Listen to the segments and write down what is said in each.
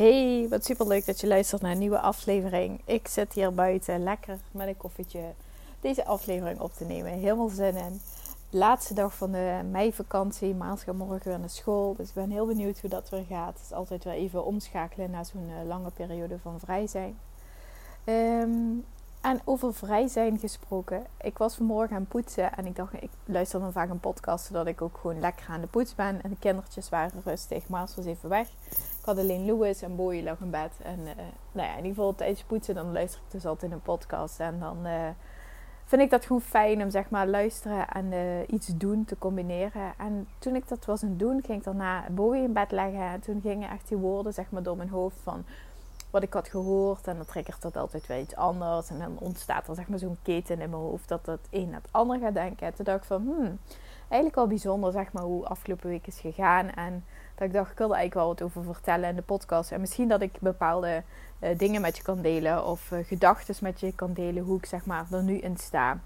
Hey, wat super leuk dat je luistert naar een nieuwe aflevering. Ik zit hier buiten lekker met een koffietje deze aflevering op te nemen. Helemaal zin in. Laatste dag van de meivakantie. Maandag morgen weer naar school. Dus ik ben heel benieuwd hoe dat weer gaat. Het is altijd weer even omschakelen na zo'n eh, lange periode van vrij zijn. Um, en over vrij zijn gesproken. Ik was vanmorgen aan poetsen en ik dacht, ik luister dan vaak een podcast zodat ik ook gewoon lekker aan de poets ben. En de kindertjes waren rustig, Maas was even weg. Ik had alleen Louis en Boy lag in bed. En uh, nou ja, in ieder geval tijdens poetsen dan luister ik dus altijd een podcast. En dan uh, vind ik dat gewoon fijn om zeg maar luisteren en uh, iets doen te combineren. En toen ik dat was aan doen, ging ik daarna Boy in bed leggen. En toen gingen echt die woorden zeg maar door mijn hoofd van wat ik had gehoord. En dan triggert dat altijd weer iets anders. En dan ontstaat er zeg maar zo'n keten in mijn hoofd dat het een naar het ander gaat denken. En toen dacht ik van, hmm, eigenlijk wel bijzonder zeg maar hoe afgelopen week is gegaan. En dat ik dacht, ik wilde eigenlijk wel wat over vertellen in de podcast. En misschien dat ik bepaalde uh, dingen met je kan delen. Of uh, gedachten met je kan delen. Hoe ik zeg maar er nu in sta.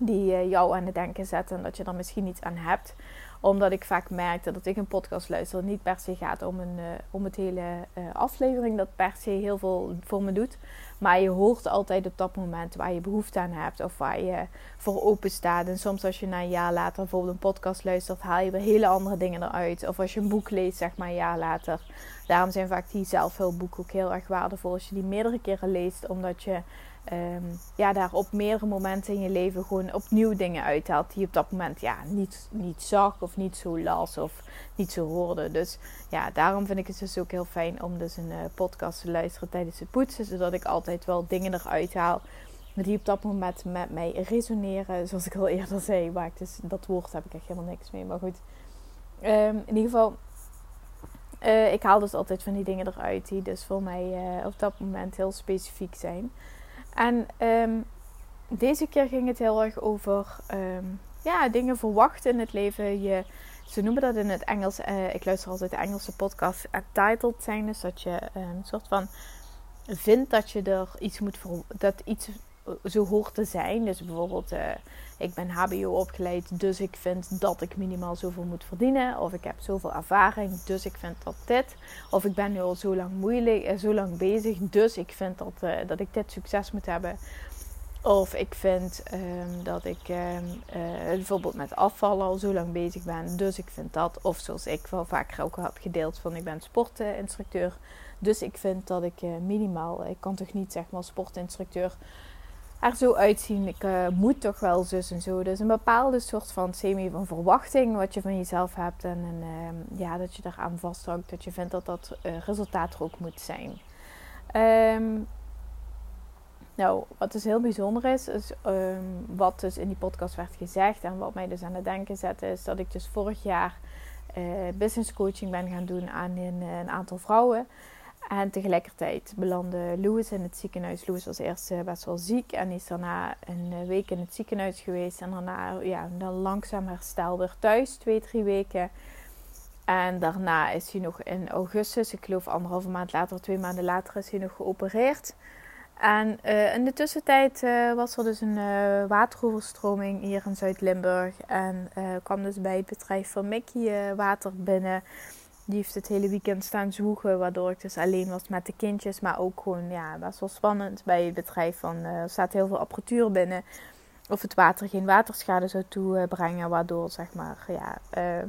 Die uh, jou aan het denken zetten. En dat je er misschien iets aan hebt omdat ik vaak merkte dat ik een podcast luister. niet per se gaat om, een, uh, om het hele uh, aflevering. Dat per se heel veel voor me doet. Maar je hoort altijd op dat moment waar je behoefte aan hebt. Of waar je voor open staat. En soms als je na een jaar later bijvoorbeeld een podcast luistert. Haal je weer hele andere dingen eruit. Of als je een boek leest zeg maar een jaar later. Daarom zijn vaak die zelfhulpboeken ook heel erg waardevol. Als je die meerdere keren leest. Omdat je um, ja, daar op meerdere momenten in je leven gewoon opnieuw dingen uithaalt die je op dat moment ja, niet, niet zag of niet zo las of niet zo hoorde. Dus ja, daarom vind ik het dus ook heel fijn om dus een uh, podcast te luisteren tijdens het poetsen, zodat ik altijd wel dingen eruit haal die op dat moment met mij resoneren. Zoals ik al eerder zei, waar ik dus dat woord heb ik echt helemaal niks mee. Maar goed, um, in ieder geval. Uh, ik haal dus altijd van die dingen eruit die dus voor mij uh, op dat moment heel specifiek zijn. En um, deze keer ging het heel erg over um, ja, dingen verwachten in het leven. Je, ze noemen dat in het Engels. Uh, ik luister altijd de Engelse podcast. Entitled zijn. Dus dat je een um, soort van vindt dat je er iets moet voor, dat iets zo hoort te zijn. Dus bijvoorbeeld, uh, ik ben HBO opgeleid, dus ik vind dat ik minimaal zoveel moet verdienen. Of ik heb zoveel ervaring, dus ik vind dat dit. Of ik ben nu al zo lang moeilijk, uh, zo lang bezig, dus ik vind dat, uh, dat ik dit succes moet hebben. Of ik vind um, dat ik um, bijvoorbeeld met afvallen al zo lang bezig ben, dus ik vind dat. Of zoals ik wel vaker ook had gedeeld van ik ben sportinstructeur. Dus ik vind dat ik minimaal, ik kan toch niet zeg maar sportinstructeur er zo uitzien. Ik uh, moet toch wel zus en zo. Dus een bepaalde soort van semi van verwachting wat je van jezelf hebt. En, uh, ja, dat je daaraan vasthoudt. Dat je vindt dat dat uh, resultaat er ook moet zijn. Um, nou, wat dus heel bijzonder is, is um, wat dus in die podcast werd gezegd en wat mij dus aan het denken zette, is dat ik dus vorig jaar business coaching ben gaan doen aan een aantal vrouwen. En tegelijkertijd belandde Louis in het ziekenhuis. Louis was eerst eh, best wel ziek en is daarna een eh, week in het ziekenhuis geweest. En daarna ja, dan langzaam herstel weer thuis, twee, drie weken. En daarna is hij nog in augustus, ik geloof anderhalve maand later, twee maanden later, is hij nog geopereerd. En uh, in de tussentijd was er dus een wateroverstroming hier in Zuid-Limburg. En kwam dus bij het bedrijf van Mickey water binnen. Die heeft het hele weekend staan zwoegen, waardoor ik dus alleen was met de kindjes. Maar ook gewoon, ja, best wel spannend bij het bedrijf. Van, uh, er staat heel veel apparatuur binnen. Of het water geen waterschade zou toebrengen, waardoor, zeg maar, ja, uh,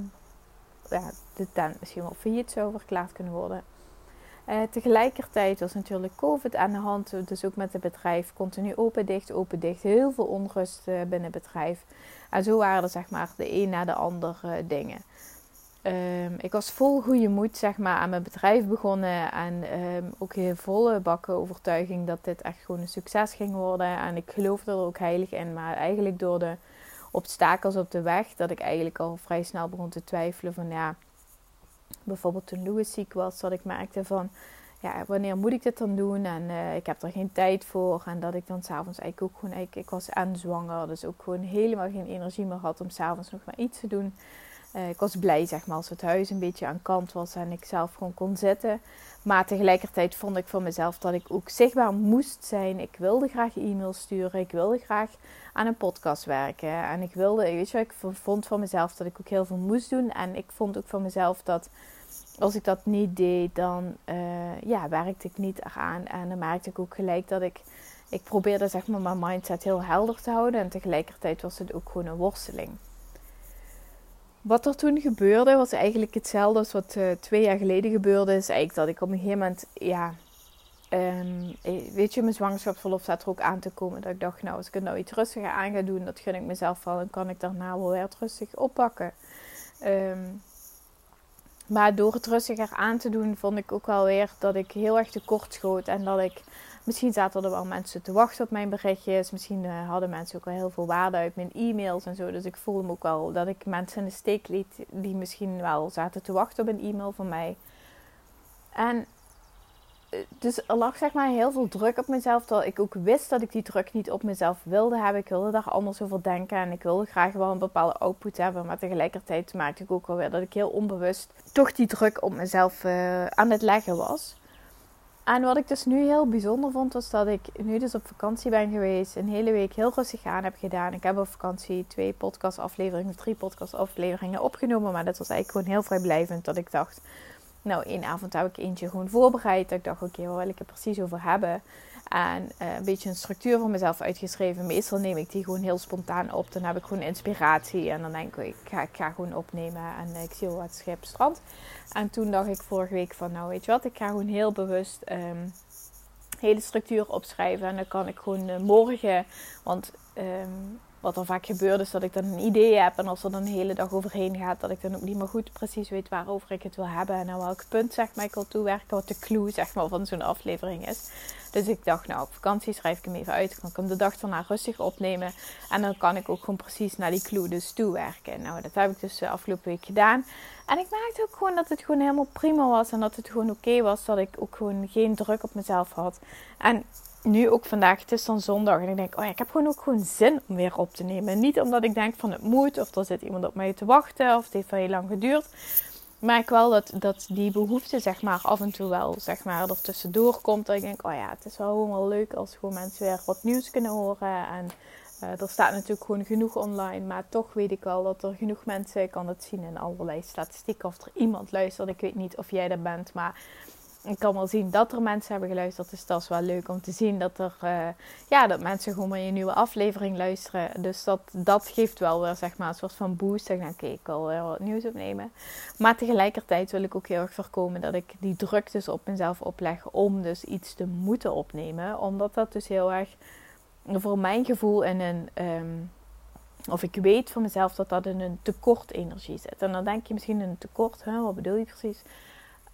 ja, de tent misschien wel failliet zou verklaard kunnen worden. Uh, tegelijkertijd was natuurlijk COVID aan de hand. Dus ook met het bedrijf continu open, dicht, open, dicht. Heel veel onrust binnen het bedrijf. En zo waren er zeg maar de een na de ander dingen. Um, ik was vol goede moed zeg maar, aan mijn bedrijf begonnen. En um, ook heel volle bakken overtuiging dat dit echt gewoon een succes ging worden. En ik geloofde er ook heilig in. Maar eigenlijk door de obstakels op de weg, dat ik eigenlijk al vrij snel begon te twijfelen van ja, bijvoorbeeld toen Louis ziek was, dat ik merkte van ja, wanneer moet ik dit dan doen? En uh, ik heb er geen tijd voor. En dat ik dan s'avonds eigenlijk ook gewoon, ik was aan zwanger, dus ook gewoon helemaal geen energie meer had om s'avonds nog maar iets te doen. Uh, ik was blij, zeg maar, als het huis een beetje aan kant was en ik zelf gewoon kon zitten. Maar tegelijkertijd vond ik voor mezelf dat ik ook zichtbaar moest zijn. Ik wilde graag e-mails sturen. Ik wilde graag aan een podcast werken. En ik wilde, weet je, ik vond voor mezelf dat ik ook heel veel moest doen. En ik vond ook voor mezelf dat als ik dat niet deed, dan uh, ja, werkte ik niet eraan. En dan merkte ik ook gelijk dat ik. Ik probeerde zeg maar mijn mindset heel helder te houden. En tegelijkertijd was het ook gewoon een worsteling. Wat er toen gebeurde was eigenlijk hetzelfde als wat uh, twee jaar geleden gebeurde. Is eigenlijk dat ik op een gegeven moment, ja, um, weet je, mijn zwangerschapsverlof staat er ook aan te komen. Dat ik dacht, nou, als ik het nou iets rustiger aan ga doen, dat gun ik mezelf wel. Dan kan ik daarna wel weer rustig oppakken. Um, maar door het rustiger aan te doen, vond ik ook wel weer dat ik heel erg tekort schoot. En dat ik, misschien zaten er wel mensen te wachten op mijn berichtjes. Misschien uh, hadden mensen ook al heel veel waarde uit mijn e-mails en zo. Dus ik voelde me ook wel dat ik mensen in de steek liet die misschien wel zaten te wachten op een e-mail van mij. En dus er lag zeg maar heel veel druk op mezelf. Terwijl ik ook wist dat ik die druk niet op mezelf wilde hebben. Ik wilde daar anders over denken. En ik wilde graag wel een bepaalde output hebben. Maar tegelijkertijd maakte ik ook alweer dat ik heel onbewust toch die druk op mezelf uh, aan het leggen was. En wat ik dus nu heel bijzonder vond, was dat ik nu dus op vakantie ben geweest. Een hele week heel rustig aan heb gedaan. Ik heb op vakantie twee podcastafleveringen, drie podcastafleveringen opgenomen. Maar dat was eigenlijk gewoon heel vrijblijvend. Dat ik dacht, nou, één avond heb ik eentje gewoon voorbereid. ik dacht, oké, waar wil ik het precies over hebben? En uh, een beetje een structuur voor mezelf uitgeschreven. Meestal neem ik die gewoon heel spontaan op. Dan heb ik gewoon inspiratie. En dan denk ik, ik ga, gewoon opnemen. En ik zie wel wat schip strand. En toen dacht ik vorige week van, nou weet je wat, ik ga gewoon heel bewust um, hele structuur opschrijven. En dan kan ik gewoon uh, morgen, want um, wat er vaak gebeurt is dat ik dan een idee heb. En als er dan een hele dag overheen gaat, dat ik dan ook niet meer goed precies weet waarover ik het wil hebben. En aan welk punt zeg maar, ik wil toewerken. Wat de clue zeg maar, van zo'n aflevering is. Dus ik dacht, nou op vakantie schrijf ik hem even uit. Kan ik hem de dag daarna rustig opnemen. En dan kan ik ook gewoon precies naar die clue dus toewerken. Nou, dat heb ik dus de afgelopen week gedaan. En ik merkte ook gewoon dat het gewoon helemaal prima was. En dat het gewoon oké was. Dat ik ook gewoon geen druk op mezelf had. En nu ook vandaag, het is dan zondag. En ik denk, oh ja, ik heb gewoon ook gewoon zin om weer op te nemen. Niet omdat ik denk van het moet, of er zit iemand op mij te wachten, of het heeft wel heel lang geduurd. Maar ik wel dat, dat die behoefte, zeg maar, af en toe wel, zeg maar, er tussendoor komt. Dat ik denk, oh ja, het is wel gewoon wel leuk als gewoon mensen weer wat nieuws kunnen horen. En uh, er staat natuurlijk gewoon genoeg online. Maar toch weet ik wel dat er genoeg mensen, ik kan het zien in allerlei statistieken, of er iemand luistert. Ik weet niet of jij er bent, maar ik kan wel zien dat er mensen hebben geluisterd. Dus dat is wel leuk om te zien dat er uh, ja, dat mensen gewoon maar je nieuwe aflevering luisteren. Dus dat, dat geeft wel weer zeg maar een soort van boost. Ik denk, oké, ik wil weer wat nieuws opnemen. Maar tegelijkertijd wil ik ook heel erg voorkomen dat ik die druk dus op mezelf opleg om dus iets te moeten opnemen. Omdat dat dus heel erg voor mijn gevoel in een. Um, of ik weet van mezelf dat dat in een tekort energie zit. En dan denk je misschien een tekort, hè, wat bedoel je precies?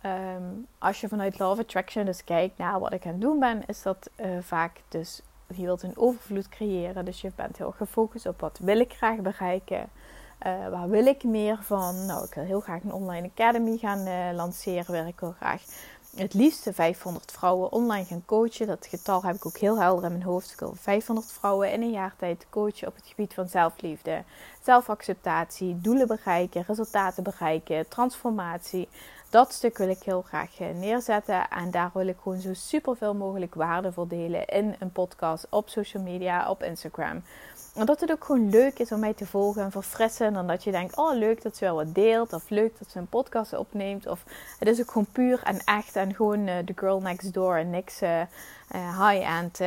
Um, als je vanuit Love Attraction dus kijkt naar wat ik aan het doen ben, is dat uh, vaak dus je wilt een overvloed creëren. Dus je bent heel gefocust op wat wil ik graag bereiken. Uh, waar wil ik meer van? Nou, ik wil heel graag een online academy gaan uh, lanceren. ik wil graag het liefste 500 vrouwen online gaan coachen. Dat getal heb ik ook heel helder in mijn hoofd. Ik wil 500 vrouwen in een jaar tijd coachen op het gebied van zelfliefde, zelfacceptatie, doelen bereiken, resultaten bereiken, transformatie dat stuk wil ik heel graag eh, neerzetten. En daar wil ik gewoon zo super veel mogelijk waarde voor delen in een podcast, op social media, op Instagram. Omdat het ook gewoon leuk is om mij te volgen en verfrissen. Dan dat je denkt, oh leuk dat ze wel wat deelt. Of leuk dat ze een podcast opneemt. Of het is ook gewoon puur en echt. En gewoon de uh, girl next door. En niks uh, high-end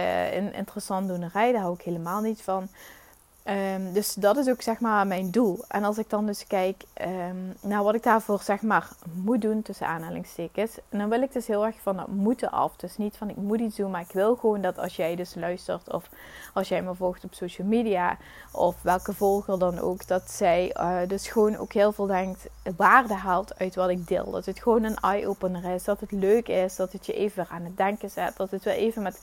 interessant doen rijden. Daar hou ik helemaal niet van. Um, dus dat is ook zeg maar mijn doel. En als ik dan dus kijk um, naar wat ik daarvoor zeg maar moet doen tussen aanhalingstekens. En dan wil ik dus heel erg van dat moeten af. Dus niet van ik moet iets doen, maar ik wil gewoon dat als jij dus luistert of als jij me volgt op social media of welke volger dan ook, dat zij uh, dus gewoon ook heel veel denkt, waarde haalt uit wat ik deel. Dat het gewoon een eye-opener is, dat het leuk is, dat het je even aan het denken zet, dat het weer even met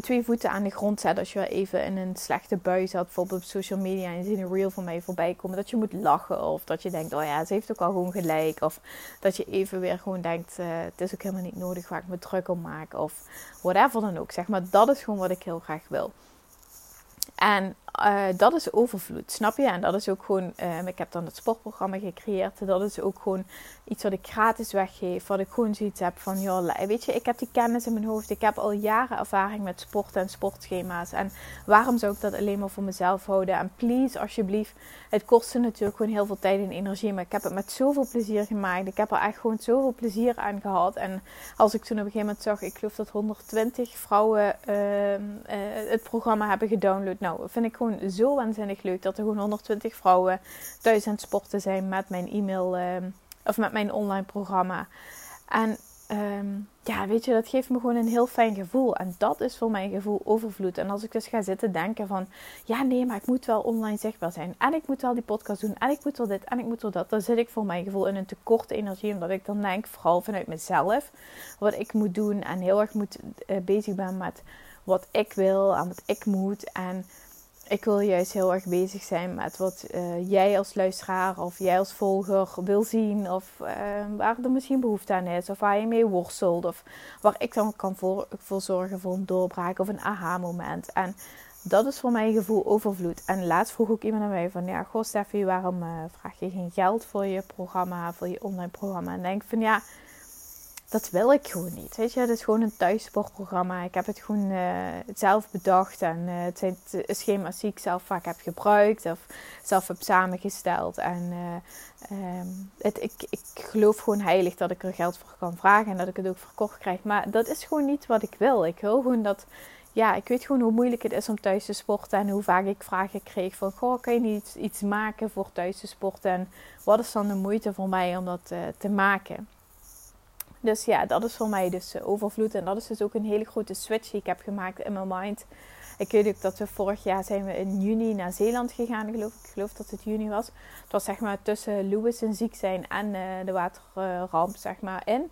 twee voeten aan de grond zet als je even in een slechte bui zat, bijvoorbeeld op social media en je ziet een reel van mij voorbij komen, dat je moet lachen of dat je denkt, oh ja, ze heeft ook al gewoon gelijk. Of dat je even weer gewoon denkt, uh, het is ook helemaal niet nodig waar ik me druk om maak of whatever dan ook. Zeg maar, dat is gewoon wat ik heel graag wil. En uh, dat is overvloed, snap je? En dat is ook gewoon, um, ik heb dan het sportprogramma gecreëerd. Dat is ook gewoon iets wat ik gratis weggeef. Wat ik gewoon zoiets heb van, joh, weet je, ik heb die kennis in mijn hoofd. Ik heb al jaren ervaring met sport en sportschema's. En waarom zou ik dat alleen maar voor mezelf houden? En please, alsjeblieft, het kostte natuurlijk gewoon heel veel tijd en energie. Maar ik heb het met zoveel plezier gemaakt. Ik heb er echt gewoon zoveel plezier aan gehad. En als ik toen op een gegeven moment zag, ik geloof dat 120 vrouwen uh, uh, het programma hebben gedownload. Nou, vind ik gewoon zo waanzinnig leuk dat er gewoon 120 vrouwen thuis aan het sporten zijn met mijn e-mail uh, of met mijn online programma. En um, ja, weet je, dat geeft me gewoon een heel fijn gevoel. En dat is voor mijn gevoel overvloed. En als ik dus ga zitten denken van, ja nee, maar ik moet wel online zichtbaar zijn. En ik moet wel die podcast doen. En ik moet wel dit en ik moet wel dat. Dan zit ik voor mijn gevoel in een tekort energie. Omdat ik dan denk, vooral vanuit mezelf, wat ik moet doen. En heel erg moet, uh, bezig ben met wat ik wil en wat ik moet. En ik wil juist heel erg bezig zijn met wat uh, jij als luisteraar of jij als volger wil zien. Of uh, waar er misschien behoefte aan is. Of waar je mee worstelt. Of waar ik dan kan voor, voor zorgen voor een doorbraak of een aha-moment. En dat is voor mijn gevoel overvloed. En laatst vroeg ook iemand aan mij van... Ja, goh Steffi, waarom uh, vraag je geen geld voor je programma, voor je online programma? En denk van ja dat wil ik gewoon niet. Weet je, het is gewoon een thuissportprogramma. Ik heb het gewoon uh, zelf bedacht. En uh, het zijn schema's die ik zelf vaak heb gebruikt of zelf heb samengesteld. En uh, um, het, ik, ik geloof gewoon heilig dat ik er geld voor kan vragen en dat ik het ook verkocht krijg. Maar dat is gewoon niet wat ik wil. Ik wil gewoon dat. Ja, ik weet gewoon hoe moeilijk het is om thuis te sporten. En hoe vaak ik vragen kreeg van... Goh, kan je niet iets maken voor thuis te sporten? En wat is dan de moeite voor mij om dat te maken? Dus ja, dat is voor mij dus eh, overvloed. En dat is dus ook een hele grote switch die ik heb gemaakt in mijn mind. Ik weet ook dat we vorig jaar zijn we in juni naar Zeeland gegaan. Geloof, ik geloof dat het juni was. Het was zeg maar tussen Louis en ziek zijn en uh, de waterramp zeg maar in.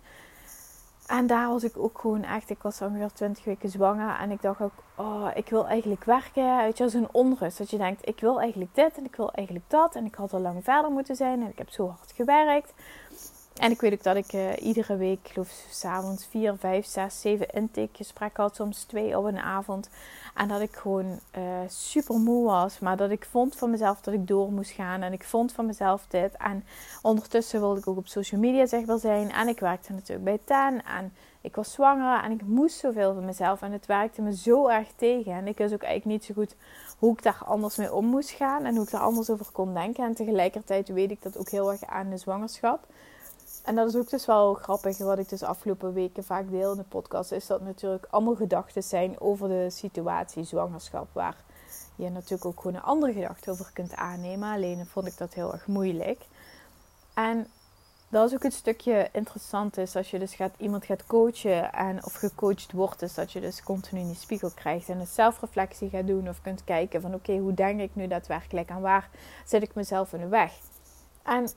En daar was ik ook gewoon echt, ik was ongeveer 20 weken zwanger. En ik dacht ook, oh, ik wil eigenlijk werken. Weet je, zo'n onrust. Dat je denkt, ik wil eigenlijk dit en ik wil eigenlijk dat. En ik had al lang verder moeten zijn. En ik heb zo hard gewerkt. En ik weet ook dat ik uh, iedere week, ik geloof s'avonds 4, 5, 6, 7 intakegesprekken had. Soms twee op een avond. En dat ik gewoon uh, super moe was. Maar dat ik vond van mezelf dat ik door moest gaan. En ik vond van mezelf dit. En ondertussen wilde ik ook op social media zichtbaar zijn. En ik werkte natuurlijk bij TEN. En ik was zwanger. En ik moest zoveel van mezelf. En het werkte me zo erg tegen. En ik wist ook eigenlijk niet zo goed hoe ik daar anders mee om moest gaan. En hoe ik daar anders over kon denken. En tegelijkertijd weet ik dat ook heel erg aan de zwangerschap. En dat is ook dus wel grappig, wat ik dus afgelopen weken vaak deel in de podcast, is dat natuurlijk allemaal gedachten zijn over de situatie zwangerschap, waar je natuurlijk ook gewoon een andere gedachte over kunt aannemen. Alleen vond ik dat heel erg moeilijk. En dat is ook een stukje interessant is als je dus gaat, iemand gaat coachen en of gecoacht wordt, is dat je dus continu die spiegel krijgt en een zelfreflectie gaat doen of kunt kijken van oké, hoe denk ik nu daadwerkelijk en waar zit ik mezelf in de weg? En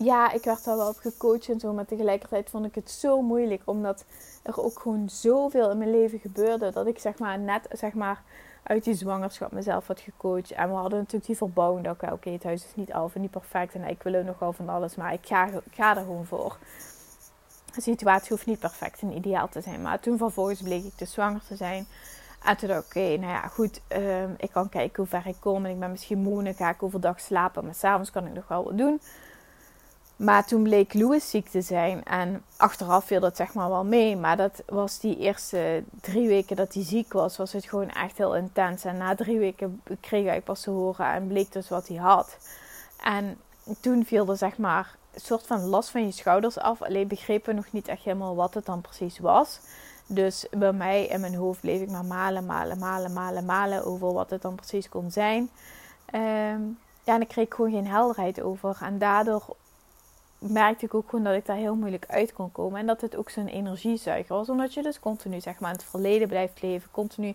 ja, ik werd daar wel op gecoacht en zo, maar tegelijkertijd vond ik het zo moeilijk, omdat er ook gewoon zoveel in mijn leven gebeurde, dat ik zeg maar net zeg maar uit die zwangerschap mezelf had gecoacht. En we hadden natuurlijk die verbouwing, dat oké, okay, het huis is niet af en niet perfect en ik wil er nogal van alles, maar ik ga, ik ga er gewoon voor. De situatie hoeft niet perfect en ideaal te zijn, maar toen vervolgens bleek ik dus zwanger te zijn. En toen dacht ik, oké, nou ja, goed, um, ik kan kijken hoe ver ik kom en ik ben misschien moe en ga ik overdag slapen, maar s'avonds kan ik nog wel wat doen. Maar toen bleek Louis ziek te zijn. En achteraf viel dat zeg maar wel mee. Maar dat was die eerste drie weken dat hij ziek was, was het gewoon echt heel intens. En na drie weken kreeg hij pas te horen en bleek dus wat hij had. En toen viel er zeg maar een soort van last van je schouders af. Alleen begrepen nog niet echt helemaal wat het dan precies was. Dus bij mij in mijn hoofd bleef ik maar malen, malen, malen, malen, malen over wat het dan precies kon zijn. Um, ja, en ik kreeg gewoon geen helderheid over. En daardoor merkte ik ook gewoon dat ik daar heel moeilijk uit kon komen. En dat het ook zo'n energiezuiger was. Omdat je dus continu zeg maar, in het verleden blijft leven. Continu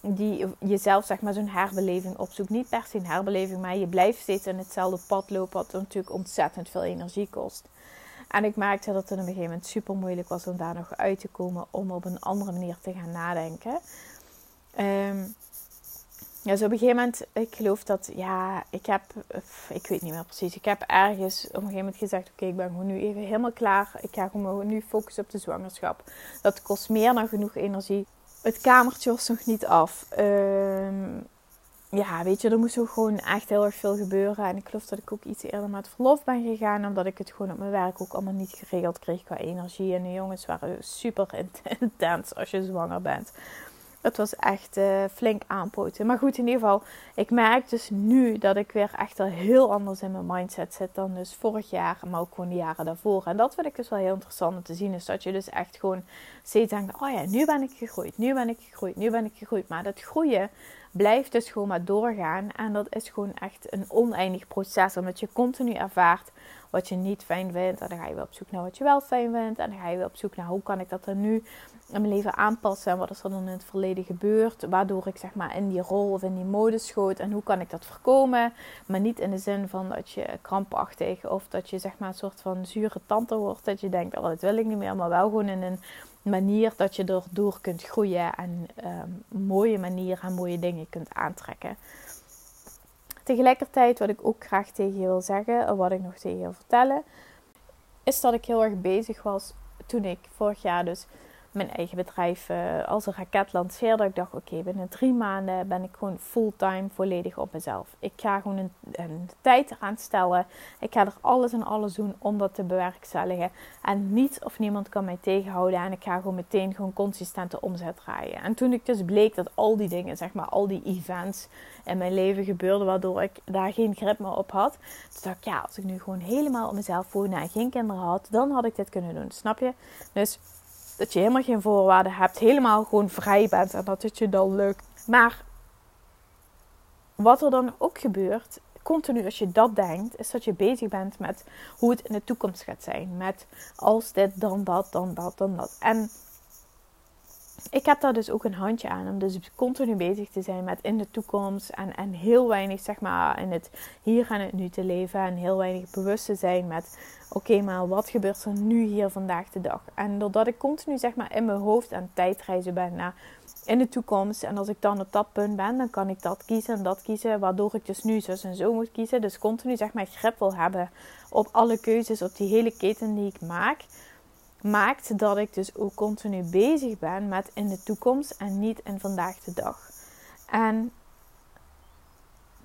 die, jezelf zeg maar, zo'n herbeleving opzoekt. Niet per se een herbeleving, maar je blijft steeds in hetzelfde pad lopen. Wat natuurlijk ontzettend veel energie kost. En ik merkte dat het op een gegeven moment super moeilijk was om daar nog uit te komen. Om op een andere manier te gaan nadenken. Um, dus op een gegeven moment, ik geloof dat, ja, ik heb, ik weet niet meer precies. Ik heb ergens op een gegeven moment gezegd: Oké, ik ben gewoon nu even helemaal klaar. Ik ga gewoon nu focussen op de zwangerschap. Dat kost meer dan genoeg energie. Het kamertje was nog niet af. Um, ja, weet je, er moest ook gewoon echt heel erg veel gebeuren. En ik geloof dat ik ook iets eerder met verlof ben gegaan. Omdat ik het gewoon op mijn werk ook allemaal niet geregeld kreeg qua energie. En de jongens waren super intens als je zwanger bent. Het was echt uh, flink aanpoten. Maar goed, in ieder geval, ik merk dus nu dat ik weer echt al heel anders in mijn mindset zit dan dus vorig jaar, maar ook gewoon de jaren daarvoor. En dat vind ik dus wel heel interessant om te zien, is dat je dus echt gewoon steeds denkt, oh ja, nu ben ik gegroeid, nu ben ik gegroeid, nu ben ik gegroeid. Maar dat groeien blijft dus gewoon maar doorgaan. En dat is gewoon echt een oneindig proces, omdat je continu ervaart wat je niet fijn vindt. En dan ga je weer op zoek naar wat je wel fijn vindt. En dan ga je weer op zoek naar hoe kan ik dat er nu in mijn leven aanpassen. En wat is er dan in het verleden gebeurd. Waardoor ik zeg maar in die rol of in die mode schoot. En hoe kan ik dat voorkomen. Maar niet in de zin van dat je krampachtig of dat je zeg maar een soort van zure tante wordt. Dat je denkt, oh dat wil ik niet meer. Maar wel gewoon in een manier dat je erdoor kunt groeien. En um, mooie manier en mooie dingen kunt aantrekken. Tegelijkertijd, wat ik ook graag tegen je wil zeggen, wat ik nog tegen je wil vertellen, is dat ik heel erg bezig was toen ik vorig jaar dus mijn eigen bedrijf uh, als een raket lanceerde. Ik dacht, oké, binnen drie maanden ben ik gewoon fulltime volledig op mezelf. Ik ga gewoon een, een, tijd eraan stellen. Ik ga er alles en alles doen om dat te bewerkstelligen. En niet of niemand kan mij tegenhouden. En ik ga gewoon meteen gewoon consistente omzet draaien. En toen ik dus bleek dat al die dingen, zeg maar, al die events in mijn leven gebeurden, waardoor ik daar geen grip meer op had. Toen dacht ik, ja, als ik nu gewoon helemaal op mezelf woonde en geen kinderen had, dan had ik dit kunnen doen. Snap je? Dus dat je helemaal geen voorwaarden hebt, helemaal gewoon vrij bent en dat het je dan lukt. Maar wat er dan ook gebeurt, continu als je dat denkt, is dat je bezig bent met hoe het in de toekomst gaat zijn. Met als dit, dan dat, dan dat, dan dat. En ik heb daar dus ook een handje aan om dus continu bezig te zijn met in de toekomst en, en heel weinig zeg maar in het hier en het nu te leven en heel weinig bewust te zijn met oké maar wat gebeurt er nu hier vandaag de dag? En doordat ik continu zeg maar in mijn hoofd aan tijdreizen ben naar in de toekomst en als ik dan op dat punt ben dan kan ik dat kiezen en dat kiezen waardoor ik dus nu zus en zo moet kiezen. Dus continu zeg maar grip wil hebben op alle keuzes op die hele keten die ik maak maakt dat ik dus ook continu bezig ben met in de toekomst en niet in vandaag de dag. En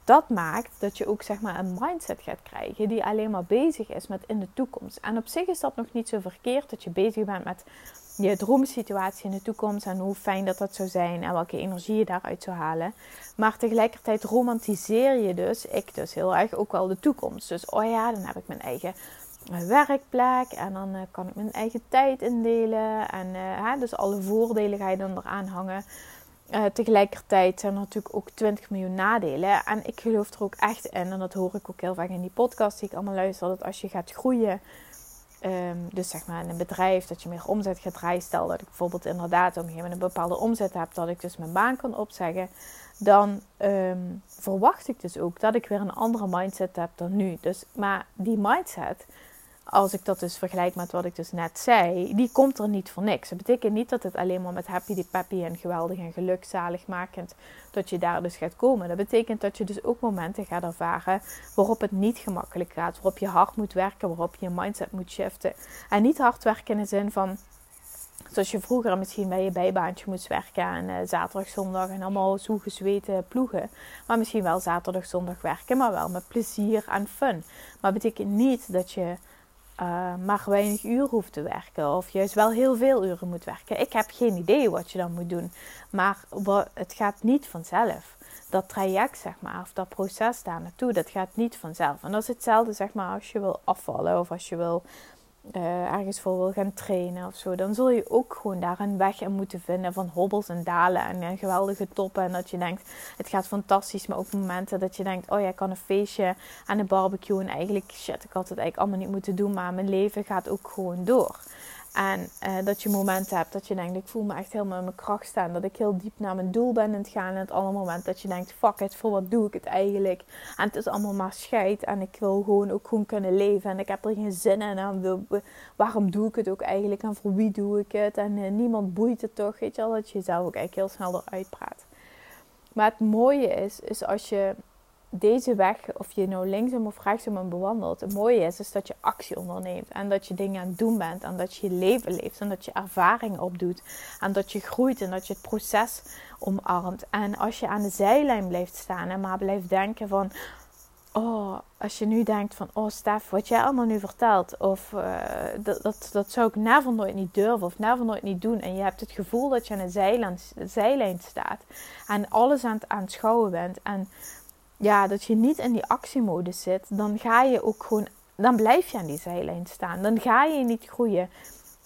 dat maakt dat je ook zeg maar een mindset gaat krijgen die alleen maar bezig is met in de toekomst. En op zich is dat nog niet zo verkeerd dat je bezig bent met je droomsituatie in de toekomst en hoe fijn dat dat zou zijn en welke energie je daaruit zou halen. Maar tegelijkertijd romantiseer je dus, ik dus heel erg, ook wel de toekomst. Dus oh ja, dan heb ik mijn eigen mijn werkplek. En dan uh, kan ik mijn eigen tijd indelen. En uh, dus alle voordelen ga je dan eraan hangen. Uh, tegelijkertijd zijn er natuurlijk ook 20 miljoen nadelen. En ik geloof er ook echt in, en dat hoor ik ook heel vaak in die podcast die ik allemaal luister, dat als je gaat groeien, um, dus zeg maar in een bedrijf, dat je meer omzet gaat draaien. Stel dat ik bijvoorbeeld inderdaad op een gegeven moment een bepaalde omzet heb, dat ik dus mijn baan kan opzeggen. Dan um, verwacht ik dus ook dat ik weer een andere mindset heb dan nu. Dus, maar die mindset, als ik dat dus vergelijk met wat ik dus net zei, die komt er niet voor niks. Dat betekent niet dat het alleen maar met happy die peppy en geweldig en gelukzalig makend dat je daar dus gaat komen. Dat betekent dat je dus ook momenten gaat ervaren waarop het niet gemakkelijk gaat, waarop je hard moet werken, waarop je mindset moet shiften. En niet hard werken in de zin van Zoals je vroeger misschien bij je bijbaantje moest werken en uh, zaterdag, zondag en allemaal zo gezweten ploegen. Maar misschien wel zaterdag, zondag werken, maar wel met plezier en fun. Maar het betekent niet dat je uh, maar weinig uren hoeft te werken. Of juist wel heel veel uren moet werken. Ik heb geen idee wat je dan moet doen. Maar het gaat niet vanzelf. Dat traject, zeg maar, of dat proces daar naartoe, dat gaat niet vanzelf. En dat is hetzelfde, zeg maar, als je wil afvallen of als je wil uh, ergens voor wil gaan trainen of zo, dan zul je ook gewoon daar een weg in moeten vinden van hobbels en dalen en een geweldige toppen. En dat je denkt, het gaat fantastisch, maar ook momenten dat je denkt, oh ja, ik kan een feestje aan een barbecue en eigenlijk, shit, ik had het eigenlijk allemaal niet moeten doen, maar mijn leven gaat ook gewoon door. En uh, dat je momenten hebt dat je denkt, ik voel me echt helemaal in mijn kracht staan. Dat ik heel diep naar mijn doel ben in het gaan. En het andere moment dat je denkt, fuck it, voor wat doe ik het eigenlijk? En het is allemaal maar scheid. En ik wil gewoon ook gewoon kunnen leven. En ik heb er geen zin in. En waarom doe ik het ook eigenlijk? En voor wie doe ik het? En uh, niemand boeit het toch? Weet je dat je jezelf ook eigenlijk heel snel eruit praat. Maar het mooie is, is als je deze weg, of je nou linksom of rechtsom bewandelt, het mooie is, is dat je actie onderneemt. En dat je dingen aan het doen bent. En dat je je leven leeft. En dat je ervaring opdoet. En dat je groeit. En dat je het proces omarmt. En als je aan de zijlijn blijft staan en maar blijft denken van... Oh, als je nu denkt van, oh Stef, wat jij allemaal nu vertelt, of uh, dat, dat, dat zou ik never nooit niet durven, of never nooit niet doen. En je hebt het gevoel dat je aan de zijlijn, zijlijn staat en alles aan het aanschouwen bent. En ja, dat je niet in die actiemodus zit, dan ga je ook gewoon, dan blijf je aan die zijlijn staan. Dan ga je niet groeien.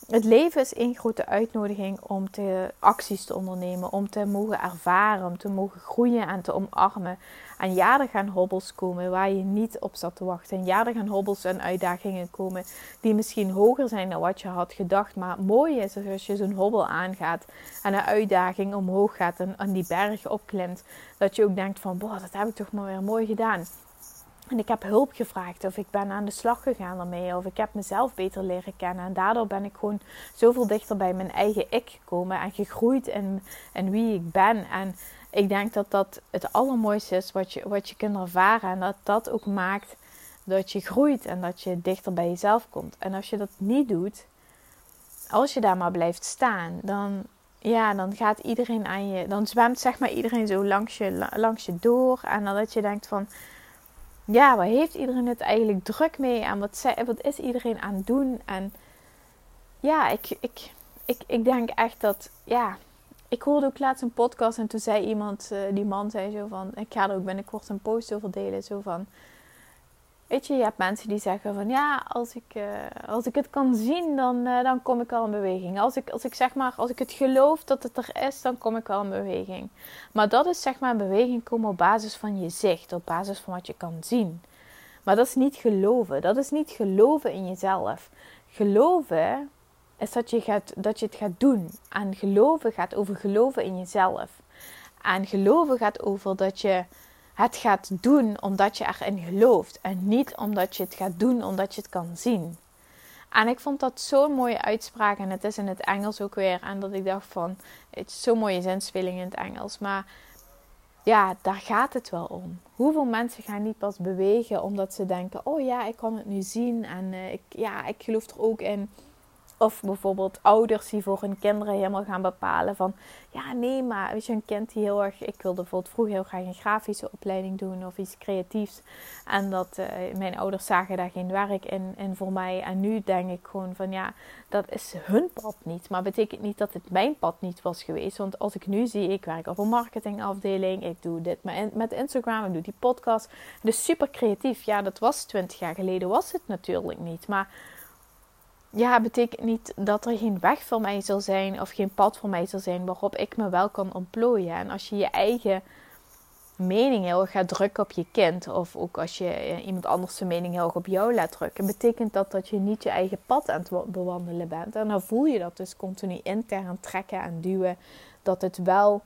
Het leven is één grote uitnodiging om te acties te ondernemen, om te mogen ervaren, om te mogen groeien en te omarmen. En ja, er gaan hobbels komen waar je niet op zat te wachten. En ja, er gaan hobbels en uitdagingen komen die misschien hoger zijn dan wat je had gedacht. Maar het mooie is als je zo'n hobbel aangaat en een uitdaging omhoog gaat en, en die berg opklimt, dat je ook denkt van, boah, dat heb ik toch maar weer mooi gedaan. En ik heb hulp gevraagd of ik ben aan de slag gegaan ermee of ik heb mezelf beter leren kennen. En daardoor ben ik gewoon zoveel dichter bij mijn eigen ik gekomen en gegroeid in, in wie ik ben. En ik denk dat dat het allermooiste is wat je, wat je kunt ervaren. En dat dat ook maakt dat je groeit en dat je dichter bij jezelf komt. En als je dat niet doet, als je daar maar blijft staan, dan, ja, dan gaat iedereen aan je, dan zwemt zeg maar iedereen zo langs je, langs je door. En dat je denkt van ja, waar heeft iedereen het eigenlijk druk mee? En wat, wat is iedereen aan het doen? En ja, ik, ik, ik, ik denk echt dat, ja, ik hoorde ook laatst een podcast en toen zei iemand, uh, die man zei zo van, ik ga er ook binnenkort een post over delen, zo van, Weet je, je hebt mensen die zeggen van ja, als ik, uh, als ik het kan zien, dan, uh, dan kom ik al in beweging. Als ik, als ik zeg maar, als ik het geloof dat het er is, dan kom ik al in beweging. Maar dat is zeg maar een beweging komen op basis van je zicht, op basis van wat je kan zien. Maar dat is niet geloven. Dat is niet geloven in jezelf. Geloven is dat je, gaat, dat je het gaat doen. En geloven gaat over geloven in jezelf. En geloven gaat over dat je het gaat doen omdat je erin gelooft en niet omdat je het gaat doen omdat je het kan zien. En ik vond dat zo'n mooie uitspraak en het is in het Engels ook weer. En dat ik dacht van, het is zo'n mooie zinspeling in het Engels. Maar ja, daar gaat het wel om. Hoeveel mensen gaan niet pas bewegen omdat ze denken, oh ja, ik kan het nu zien. En uh, ik, ja, ik geloof er ook in of bijvoorbeeld ouders die voor hun kinderen helemaal gaan bepalen van... Ja, nee, maar weet je, een kind die heel erg... Ik wilde bijvoorbeeld vroeger heel graag een grafische opleiding doen of iets creatiefs. En dat uh, mijn ouders zagen daar geen werk in, in voor mij. En nu denk ik gewoon van ja, dat is hun pad niet. Maar betekent niet dat het mijn pad niet was geweest. Want als ik nu zie, ik werk op een marketingafdeling. Ik doe dit met Instagram, ik doe die podcast. Dus super creatief. Ja, dat was 20 jaar geleden, was het natuurlijk niet. Maar ja, betekent niet dat er geen weg voor mij zal zijn of geen pad voor mij zal zijn waarop ik me wel kan ontplooien. En als je je eigen mening heel erg gaat drukken op je kind, of ook als je eh, iemand anders zijn mening heel erg op jou laat drukken, betekent dat dat je niet je eigen pad aan het bewandelen bent. En dan voel je dat dus continu intern trekken en duwen, dat het wel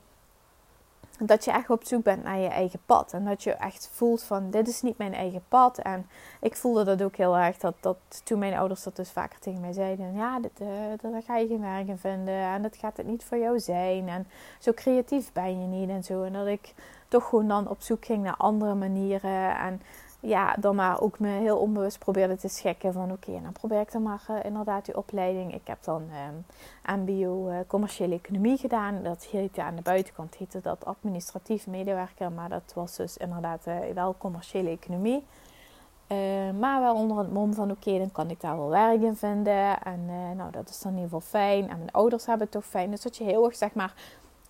dat je echt op zoek bent naar je eigen pad. En dat je echt voelt van dit is niet mijn eigen pad. En ik voelde dat ook heel erg. Dat, dat toen mijn ouders dat dus vaker tegen mij zeiden. Ja, dit, uh, daar ga je geen werk in vinden. En dat gaat het niet voor jou zijn. En zo creatief ben je niet en zo. En dat ik toch gewoon dan op zoek ging naar andere manieren. En ja, dan maar ook me heel onbewust probeerde te schikken van oké, dan probeer ik dan maar uh, inderdaad die opleiding. Ik heb dan MBO uh, commerciële economie gedaan. Dat heette aan de buitenkant heette dat administratief medewerker, maar dat was dus inderdaad uh, wel commerciële economie. maar wel onder het mom van oké, dan kan ik daar wel werk in vinden. En nou, dat is dan in ieder geval fijn. En mijn ouders hebben het toch fijn. Dus dat je heel erg zeg maar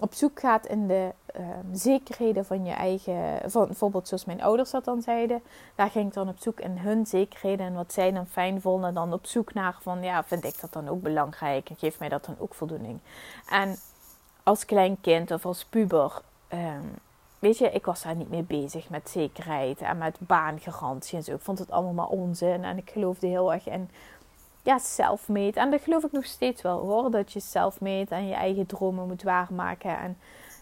op zoek gaat in de uh, zekerheden van je eigen, van, bijvoorbeeld zoals mijn ouders dat dan zeiden, daar ging ik dan op zoek in hun zekerheden en wat zij dan fijn vonden, dan op zoek naar van ja, vind ik dat dan ook belangrijk en geeft mij dat dan ook voldoening. En als klein kind of als puber, um, weet je, ik was daar niet mee bezig met zekerheid en met baangarantie en zo. Ik vond het allemaal maar onzin en ik geloofde heel erg in ja, self-made. En dat geloof ik nog steeds wel hoor. Dat je self-made en je eigen dromen moet waarmaken. En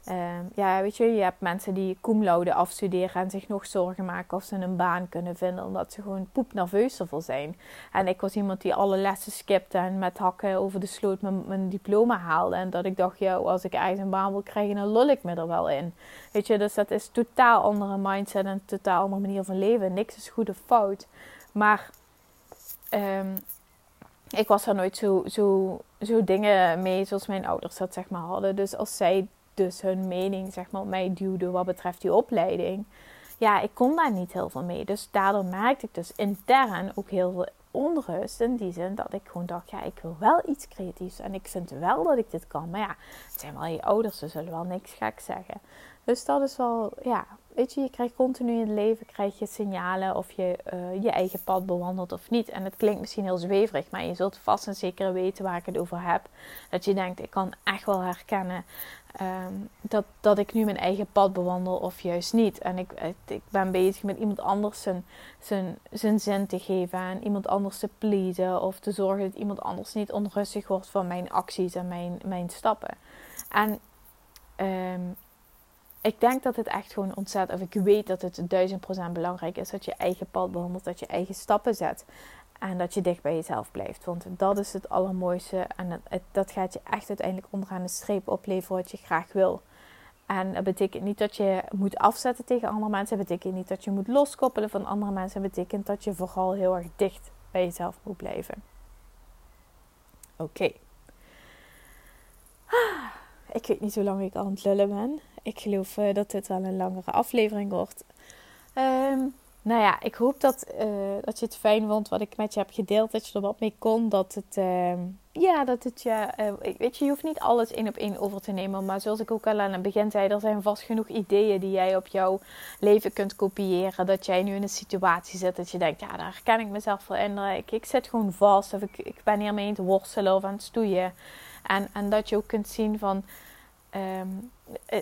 Ehm, ja, weet je, je hebt mensen die cum laude afstuderen en zich nog zorgen maken of ze een baan kunnen vinden, omdat ze gewoon poep nerveus ervoor zijn. En ik was iemand die alle lessen skipte en met hakken over de sloot mijn, diploma haalde. En dat ik dacht, ja, als ik ergens een baan wil krijgen, dan lul ik me er wel in. Weet je, dus dat is totaal andere mindset en een totaal andere manier van leven. Niks is goed of fout. Maar um, ik was daar nooit zo, zo, zo dingen mee zoals mijn ouders dat zeg maar hadden. Dus als zij dus hun mening zeg maar mij duwden wat betreft die opleiding. Ja, ik kon daar niet heel veel mee. Dus daardoor merkte ik dus intern ook heel veel onrust. In die zin dat ik gewoon dacht, ja, ik wil wel iets creatiefs. En ik vind wel dat ik dit kan. Maar ja, het zijn wel je ouders, ze zullen wel niks gek zeggen. Dus dat is wel, ja, weet je, je krijgt continu in het leven krijg je signalen of je uh, je eigen pad bewandelt of niet. En het klinkt misschien heel zweverig, maar je zult vast en zeker weten waar ik het over heb. Dat je denkt, ik kan echt wel herkennen um, dat, dat ik nu mijn eigen pad bewandel of juist niet. En ik, ik ben bezig met iemand anders zijn, zijn, zijn zin te geven en iemand anders te pleasen of te zorgen dat iemand anders niet onrustig wordt van mijn acties en mijn, mijn stappen. En um, ik denk dat het echt gewoon ontzettend, of ik weet dat het duizend procent belangrijk is dat je eigen pad behandelt, dat je eigen stappen zet. En dat je dicht bij jezelf blijft. Want dat is het allermooiste. En dat gaat je echt uiteindelijk onderaan de streep opleveren wat je graag wil. En dat betekent niet dat je moet afzetten tegen andere mensen. Dat betekent niet dat je moet loskoppelen van andere mensen. Dat betekent dat je vooral heel erg dicht bij jezelf moet blijven. Oké. Ah, ik weet niet hoe lang ik aan het lullen ben. Ik geloof uh, dat dit wel een langere aflevering wordt. Um, nou ja, ik hoop dat, uh, dat je het fijn vond wat ik met je heb gedeeld. Dat je er wat mee kon. Dat het, uh, ja, dat het je, uh, weet je, je hoeft niet alles één op één over te nemen. Maar zoals ik ook al aan het begin zei, er zijn vast genoeg ideeën die jij op jouw leven kunt kopiëren. Dat jij nu in een situatie zit dat je denkt, ja, daar herken ik mezelf wel in. Ik, ik zit gewoon vast of ik, ik ben hiermee aan het worstelen of aan het stoeien. En, en dat je ook kunt zien van Um,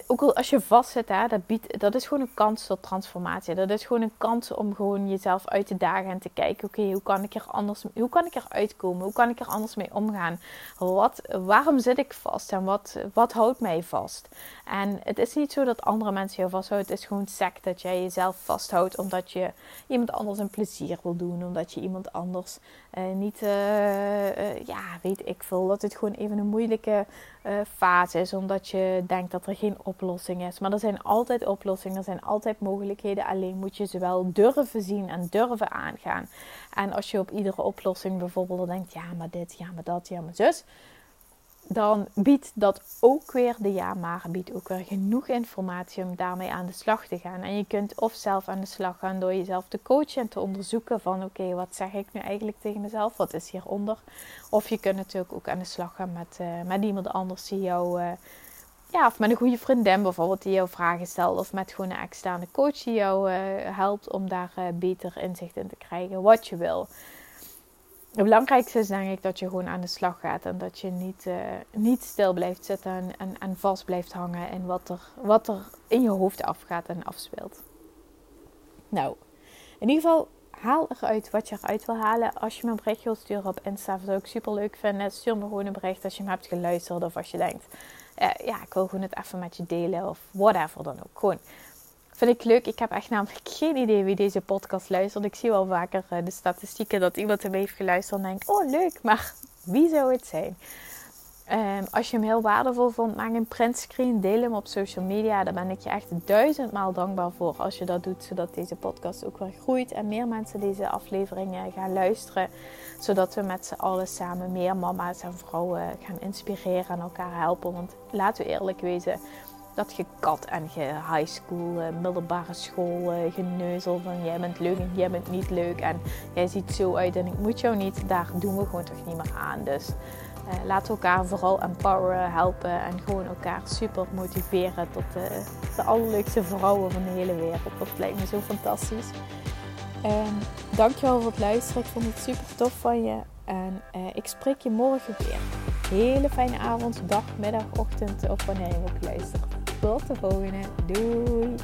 ook als je vastzit, hè, dat, biedt, dat is gewoon een kans tot transformatie. Dat is gewoon een kans om gewoon jezelf uit te dagen en te kijken: oké, hoe kan ik er anders, hoe kan ik er uitkomen? Hoe kan ik er anders mee omgaan? Wat, waarom zit ik vast en wat, wat houdt mij vast? En het is niet zo dat andere mensen je vasthouden. Het is gewoon sec dat jij jezelf vasthoudt omdat je iemand anders een plezier wil doen, omdat je iemand anders uh, niet, uh, ja, weet ik veel, dat het gewoon even een moeilijke fase is, omdat je denkt dat er geen oplossing is. Maar er zijn altijd oplossingen, er zijn altijd mogelijkheden. Alleen moet je ze wel durven zien en durven aangaan. En als je op iedere oplossing bijvoorbeeld denkt: ja, maar dit, ja, maar dat, ja, maar zus dan biedt dat ook weer, de ja maar biedt ook weer genoeg informatie om daarmee aan de slag te gaan. En je kunt of zelf aan de slag gaan door jezelf te coachen en te onderzoeken van oké, wat zeg ik nu eigenlijk tegen mezelf? Wat is hieronder? Of je kunt natuurlijk ook aan de slag gaan met, uh, met iemand anders die jou, uh, ja, of met een goede vriendin bijvoorbeeld die jou vragen stelt. Of met gewoon een externe coach die jou uh, helpt om daar beter inzicht in te krijgen wat je wil het belangrijkste is denk ik dat je gewoon aan de slag gaat en dat je niet, uh, niet stil blijft zitten en, en, vast blijft hangen in wat er, wat er in je hoofd afgaat en afspeelt. Nou, in ieder geval haal eruit wat je eruit wil halen. Als je me een bericht wilt sturen op Insta, zou ik super leuk vinden. Stuur me gewoon een bericht als je me hebt geluisterd of als je denkt, uh, ja, ik wil gewoon het even met je delen of whatever dan ook. Gewoon Vind ik leuk. Ik heb echt namelijk geen idee wie deze podcast luistert. Ik zie wel vaker uh, de statistieken dat iemand hem heeft geluisterd en denkt: Oh, leuk, maar wie zou het zijn? Um, als je hem heel waardevol vond, maak een printscreen, deel hem op social media. Daar ben ik je echt duizendmaal dankbaar voor als je dat doet, zodat deze podcast ook weer groeit en meer mensen deze afleveringen gaan luisteren. Zodat we met z'n allen samen meer mama's en vrouwen gaan inspireren en elkaar helpen. Want laten we eerlijk wezen, dat gekat en ge high school, uh, middelbare school, uh, geneuzel van jij bent leuk en jij bent niet leuk en jij ziet zo uit en ik moet jou niet, daar doen we gewoon toch niet meer aan. Dus laten we elkaar vooral empoweren, helpen en gewoon elkaar super motiveren tot de allerleukste vrouwen van de hele wereld. Dat lijkt me zo fantastisch. Um, dankjewel voor het luisteren. Ik vond het super tof van je. En ik spreek je morgen weer. Hele fijne avond, dag, middag, ochtend of wanneer je ook luistert. Tot de volgende. Doei!